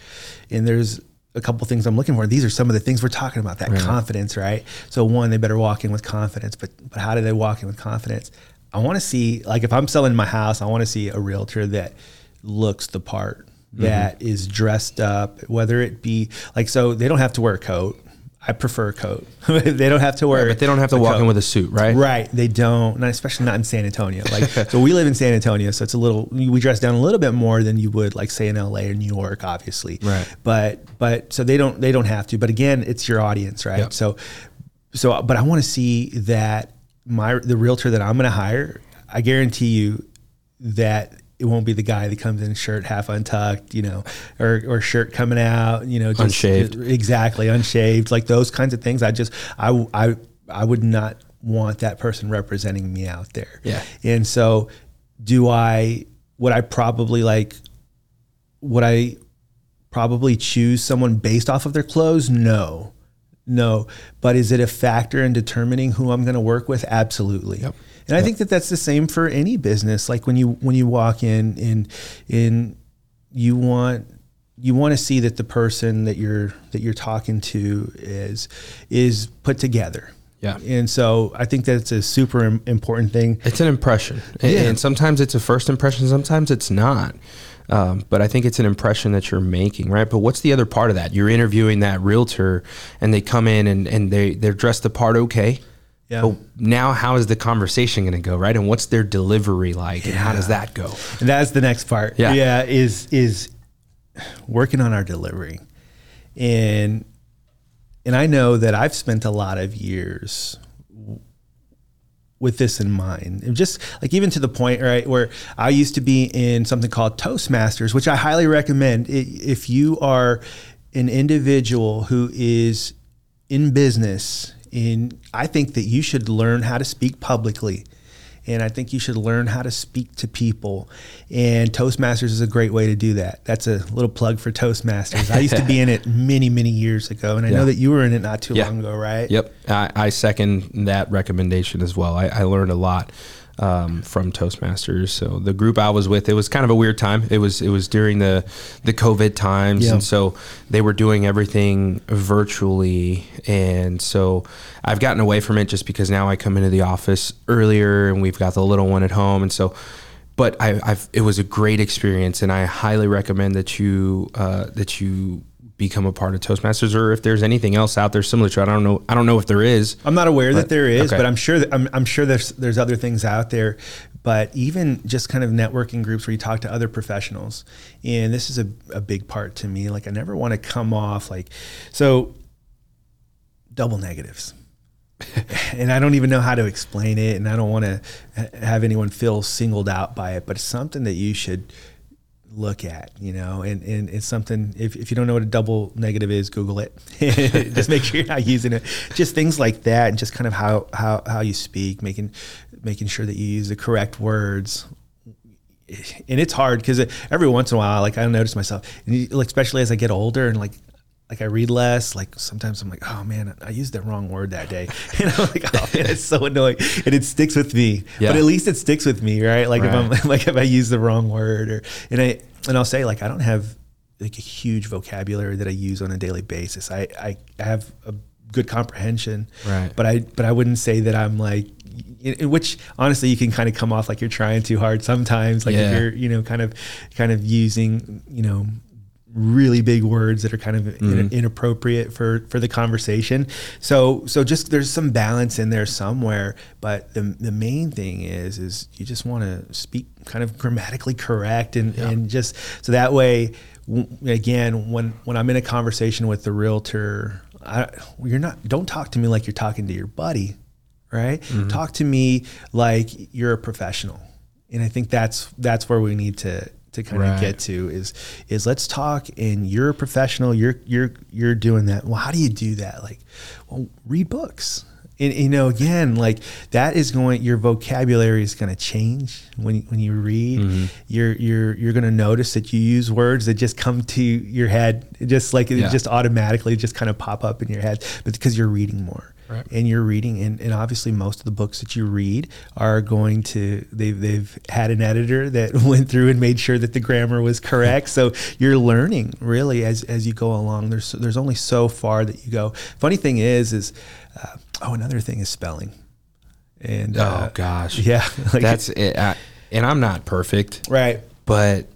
And there's a couple things I'm looking for. These are some of the things we're talking about, that confidence, right? So one, they better walk in with confidence, but but how do they walk in with confidence? I want to see like if I'm selling my house, I want to see a realtor that looks the part, mm-hmm. that is dressed up, whether it be like so they don't have to wear a coat. I prefer a coat. (laughs) they don't have to wear But they don't have to walk coat. in with a suit, right? Right, they don't, not especially not in San Antonio. Like, so we live in San Antonio, so it's a little we dress down a little bit more than you would like say in LA or New York, obviously. Right. But but so they don't they don't have to. But again, it's your audience, right? Yep. So so but I want to see that my the realtor that I'm going to hire, I guarantee you that it won't be the guy that comes in shirt half untucked, you know, or, or shirt coming out, you know, just Unshaved. exactly unshaved, like those kinds of things. I just, I, I, I would not want that person representing me out there. Yeah. And so do I, would I probably like, would I probably choose someone based off of their clothes? No, no. But is it a factor in determining who I'm going to work with? Absolutely. Yep. And I think that that's the same for any business. Like when you when you walk in in in you want you want to see that the person that you're that you're talking to is is put together. Yeah. And so I think that's a super important thing. It's an impression, and, Yeah. and sometimes it's a first impression, sometimes it's not. Um, but I think it's an impression that you're making, right? But what's the other part of that? You're interviewing that realtor, and they come in and, and they they're dressed the part, okay. Yeah. But now, how is the conversation going to go, right? And what's their delivery like, and how does that go? And that's the next part. Yeah. Yeah. Is is working on our delivery. And and I know that I've spent a lot of years with this in mind. And just like even to the point, right, where I used to be in something called Toastmasters, which I highly recommend if you are an individual who is in business in I think that you should learn how to speak publicly. And I think you should learn how to speak to people. And Toastmasters is a great way to do that. That's a little plug for Toastmasters. I used to be in it (laughs) many, many years ago. And I Yeah. know that you were in it not too Yeah. long ago, right? Yep, I, I second that recommendation as well. I, I learned a lot um, from Toastmasters. So the group I was with, it was kind of a weird time. It was it was during the the COVID times, Yeah. and so they were doing everything virtually. And so I've gotten away from it just because now I come into the office earlier, and we've got the little one at home, and so. But I, I've, it was a great experience, and I highly recommend that you uh, that you become a part of Toastmasters, or if there's anything else out there similar to it. I don't know. I don't know if there is. I'm not aware that there is, okay. but I'm sure that I'm, I'm sure there's there's other things out there. But even just kind of networking groups where you talk to other professionals, and this is a, a big part to me. Like I never want to come off like so double negatives. (laughs) and I don't even know how to explain it, and I don't want to have anyone feel singled out by it. But it's something that you should look at, you know, and, and it's something, if, if you don't know what a double negative is, Google it. (laughs) just make sure you're not using it. Just things like that and just kind of how, how, how you speak, making, making sure that you use the correct words. And it's hard because every once in a while, like I notice myself, and you- especially as I get older and like, like I read less, like sometimes I'm like, oh man, I used the wrong word that day. (laughs) You know, like, oh man, it's so annoying. And it sticks with me. Yeah. But at least it sticks with me, right? Like Right. if I'm (laughs) like if I use the wrong word or and I and I'll say like I don't have like a huge vocabulary that I use on a daily basis. I I have a good comprehension, Right. But I but I wouldn't say that I'm like in, in which honestly you can kind of come off like you're trying too hard sometimes like Yeah. if you're you know kind of kind of using you know really big words that are kind of Mm-hmm. in, inappropriate for for the conversation. So so just there's some balance in there somewhere but the the main thing is is you just want to speak kind of grammatically correct and and just so that way w- again when when I'm in a conversation with the realtor I, you're not don't talk to me like you're talking to your buddy right? Talk to me like you're a professional. And I think that's that's where we need to to kind of get to is is let's talk and you're a professional you're you're you're doing that. Well how do you do that? Like well read books and you know again like that is going your vocabulary is going to change when when you read. You're you're you're going to notice that you use words that just come to your head just like it just automatically just kind of pop up in your head but because you're reading more. Right. and you're reading and, and obviously most of the books that you read are going to they've they've had an editor that (laughs) went through and made sure that the grammar was correct. (laughs) So you're learning really as as you go along. There's there's only so far that you go. Funny thing is is uh, oh another thing is spelling and uh, oh gosh, (laughs) yeah (laughs) like, that's it. I, and I'm not perfect, right but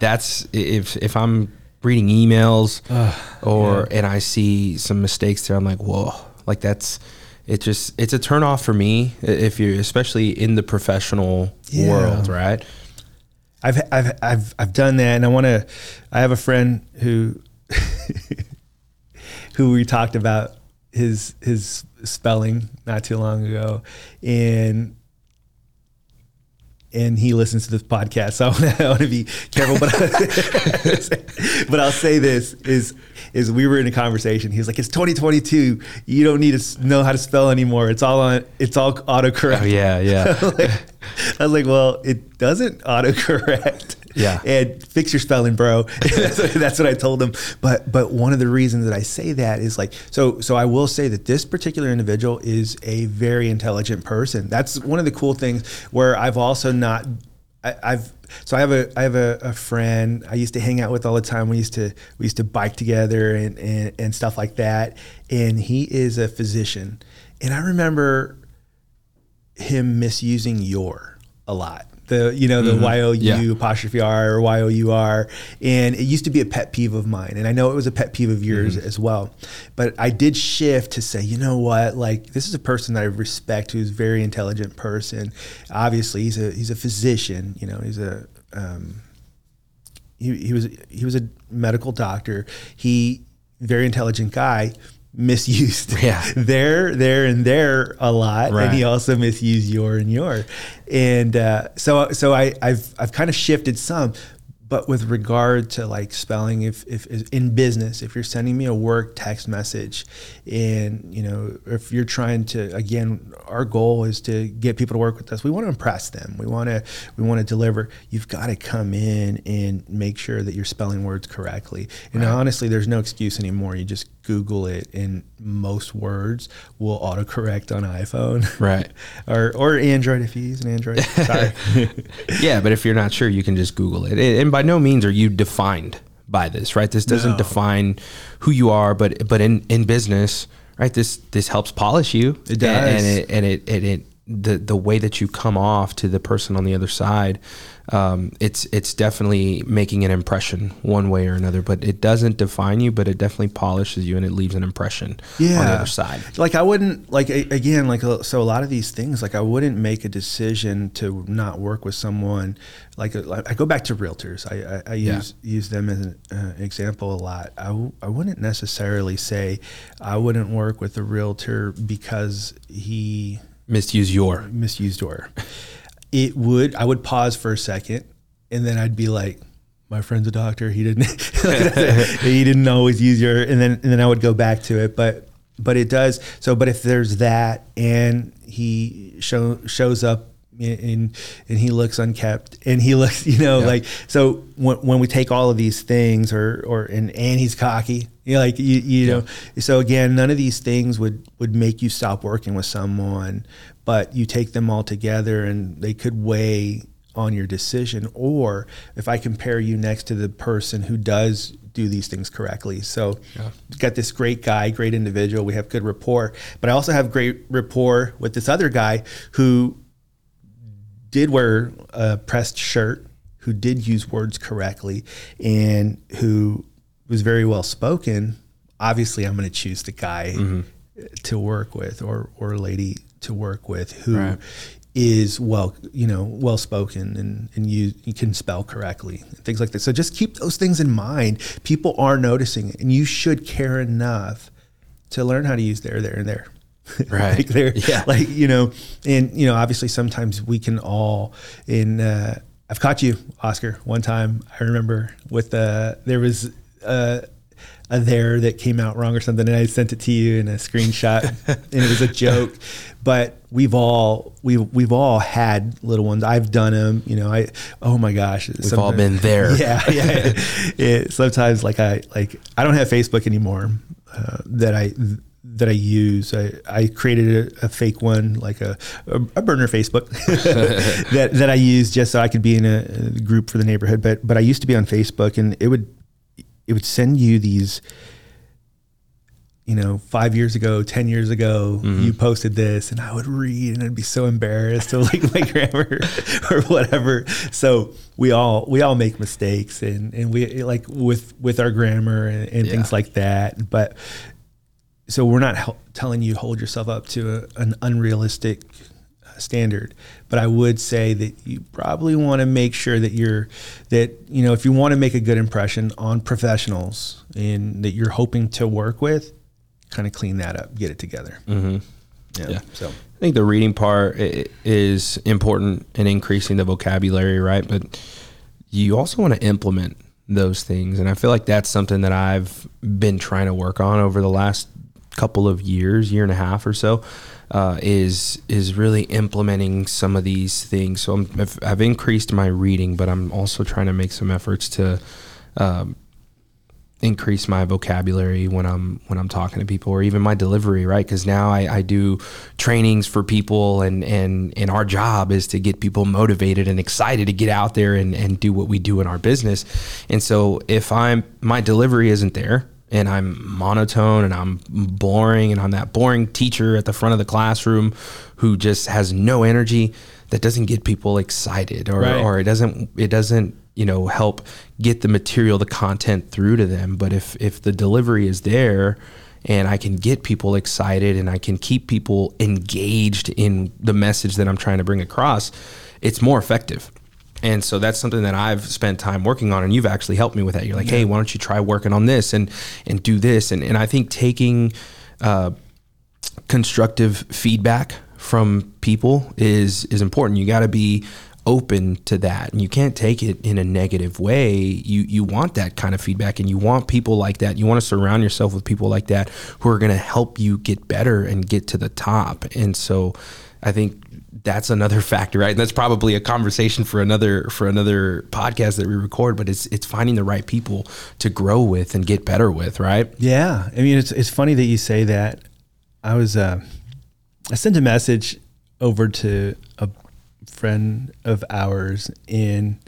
that's if if I'm reading emails or and I see some mistakes there, I'm like, whoa, like that's it. Just it's a turn off for me if you're especially in the professional Yeah. world, right? I've I've I've I've done that, and I want to. I have a friend who (laughs) who we talked about his his spelling not too long ago, and and he listens to this podcast, so (laughs) I want to, I want to be careful. But (laughs) but I'll say this is is we were in a conversation. He was like, "It's 2022. You don't need to know how to spell anymore. It's all on. It's all autocorrect." Oh yeah, yeah. (laughs) like, I was like, well, it doesn't autocorrect. Yeah. And fix your spelling, bro. (laughs) that's, what, that's what I told him. But but one of the reasons that I say that is like so so I will say that this particular individual is a very intelligent person. That's one of the cool things where I've also not I've so I have a I have a, a friend I used to hang out with all the time. We used to we used to bike together and, and and stuff like that. And he is a physician. And I remember him misusing your a lot. The you know the Y O U Yeah. apostrophe R or Y O U R, and it used to be a pet peeve of mine, and I know it was a pet peeve of yours as well. But I did shift to say, you know what, like this is a person that I respect, who's a very intelligent person. Obviously, he's a he's a physician. You know, he's a um, he, he was he was a medical doctor. He very intelligent guy misused (laughs) Yeah. there there and there a lot Right. and he also misused your and your and uh, so so I I've I've kind of shifted some but with regard to like spelling, if, if in business, if you're sending me a work text message, and you know, if you're trying to, again, our goal is to get people to work with us. We want to impress them. We want to we want to deliver. You've got to come in and make sure that you're spelling words correctly. And right. honestly, there's no excuse anymore. You just Google it, and most words will autocorrect on iPhone, right, (laughs) or or Android if you use an Android. Sorry. (laughs) yeah, but if you're not sure, you can just Google it. And by no means are you defined by this, right? This doesn't no. define who you are, but but in in business, right? This this helps polish you. It does, and, and it and it, and it the the way that you come off to the person on the other side um, it's it's definitely making an impression one way or another. But it doesn't define you, but it definitely polishes you and it leaves an impression yeah. on the other side. Like I wouldn't like again like uh, so a lot of these things like I wouldn't make a decision to not work with someone like, uh, I go back to realtors. I, I, I yeah. use use them as an uh, example a lot. I w- I wouldn't necessarily say I wouldn't work with a realtor because he misused your misused your it would I would pause for a second and then I'd be like my friend's a doctor. He didn't (laughs) he didn't always use your and then and then I would go back to it. But but it does so but if there's that and he show, shows up and and he looks unkept and he looks (laughs) you know like so when, when we take all of these things or or and and he's cocky you know, like you, you yeah. know so again none of these things would would make you stop working with someone but you take them all together and they could weigh on your decision or if i compare you next to the person who does do these things correctly so yeah. got this great guy great individual we have good rapport but i also have great rapport with this other guy who did wear a pressed shirt who did use words correctly and who was very well spoken obviously i'm going to choose the guy mm-hmm. to work with or or lady to work with who right. is well, you know, well spoken and, and you, you can spell correctly, things like that. So just keep those things in mind. People are noticing it, and you should care enough to learn how to use there, there, and there. (laughs) Right. like there, yeah. Like you know, and you know, obviously, sometimes we can all in. Uh, I've caught you, Oscar, one time. I remember with uh, there was. Uh, a there that came out wrong or something, and I sent it to you in a screenshot, and it was a joke. (laughs) But we've all we've we've all had little ones. I've done them. You know, I oh my gosh, we've all been there. (laughs) Yeah, yeah. it, sometimes like I like I don't have Facebook anymore. Uh, that I that I use. I, I created a, a, fake one, like a, a, a burner Facebook (laughs) that, that I use just so I could be in a, a, group for the neighborhood. But but I used to be on Facebook, and it would it would send you these you know, five years ago, ten years ago, mm-hmm. you posted this, and I would read, and I'd be so embarrassed to like (laughs) my grammar (laughs) or whatever. So we all we all make mistakes, and and we like with with our grammar and, and yeah. things like that. But so we're not telling you hold yourself up to a, an unrealistic standard. But I would say that you probably want to make sure that you're that you know if you want to make a good impression on professionals and that you're hoping to work with, kind of clean that up, get it together. Mm-hmm. Yeah. yeah. So I think the reading part is important in increasing the vocabulary, right? But you also want to implement those things, and I feel like that's something that I've been trying to work on over the last couple of years, year and a half or so uh, is is really implementing some of these things. So i have I've increased my reading, but I'm also trying to make some efforts to um, increase my vocabulary when I'm when I'm talking to people, or even my delivery, right? Because now I, I do trainings for people, and and and our job is to get people motivated and excited to get out there and and do what we do in our business. And so if I'm my delivery isn't there, and I'm monotone and I'm boring and I'm that boring teacher at the front of the classroom who just has no energy that doesn't get people excited or, right. or it doesn't it doesn't you know help get the material the content through to them but if if the delivery is there and I can get people excited and I can keep people engaged in the message that I'm trying to bring across it's more effective and so that's something that I've spent time working on, and you've actually helped me with that. You're like, yeah. hey, why don't you try working on this and and do this? And and I think taking uh, constructive feedback from people is is important. You got to be open to that and you can't take it in a negative way you you want that kind of feedback and you want people like that you want to surround yourself with people like that who are going to help you get better and get to the top and so i think that's another factor right? And that's probably a conversation for another for another podcast that we record but it's it's finding the right people to grow with and get better with right? Yeah, I mean it's it's funny that you say that. I was uh, I sent a message over to a friend of ours, and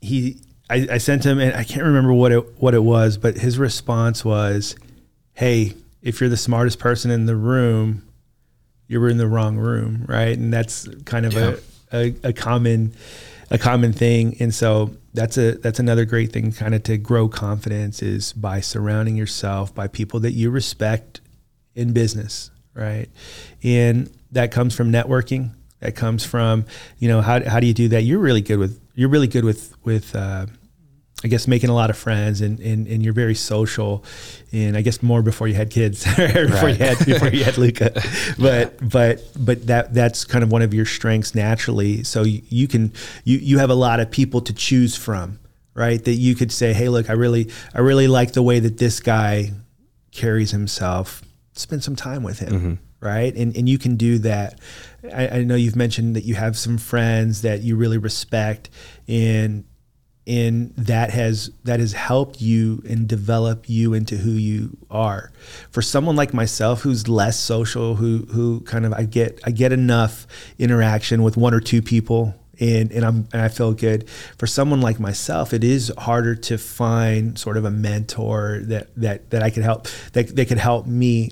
he I, I sent him, and I can't remember what it what it was, but his response was, "Hey, if you're the smartest person in the room, you were in the wrong room, right?" And that's kind of Yeah. a, a a common a common thing, and so that's a that's another great thing, kind of to grow confidence is by surrounding yourself by people that you respect in business, right? And that comes from networking. That comes from you know how how do you do that? You're really good with you're really good with with uh, I guess making a lot of friends and, and, and you're very social and I guess more before you had kids (laughs) or before you had before you had (laughs) Luca. But but but that that's kind of one of your strengths naturally. So you, you can you you have a lot of people to choose from right? That you could say hey look I really I really like the way that this guy carries himself. Spend some time with him mm-hmm. right? And and you can do that. I, I know you've mentioned that you have some friends that you really respect and and that has that has helped you and develop you into who you are. For someone like myself who's less social who who kind of I get I get enough interaction with one or two people and and I'm and I feel good. For someone like myself it is harder to find sort of a mentor that that that I could help that that could help me.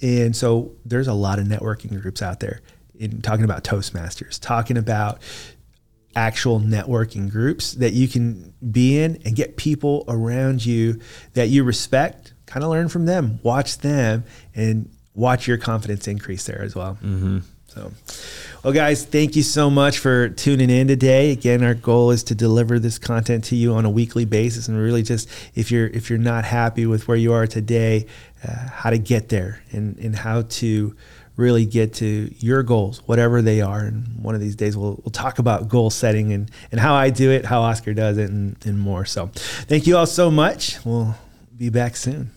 And so there's a lot of networking groups out there. In talking about Toastmasters, talking about actual networking groups that you can be in and get people around you that you respect, kind of learn from them, watch them, and watch your confidence increase there as well. Mm-hmm. So, well, guys, thank you so much for tuning in today. Again, our goal is to deliver this content to you on a weekly basis, and really just if you're if you're not happy with where you are today, uh, how to get there and and how to really get to your goals, whatever they are. And one of these days, we'll, we'll talk about goal setting and, and how I do it, how Oscar does it, and, and more. So, thank you all so much. We'll be back soon.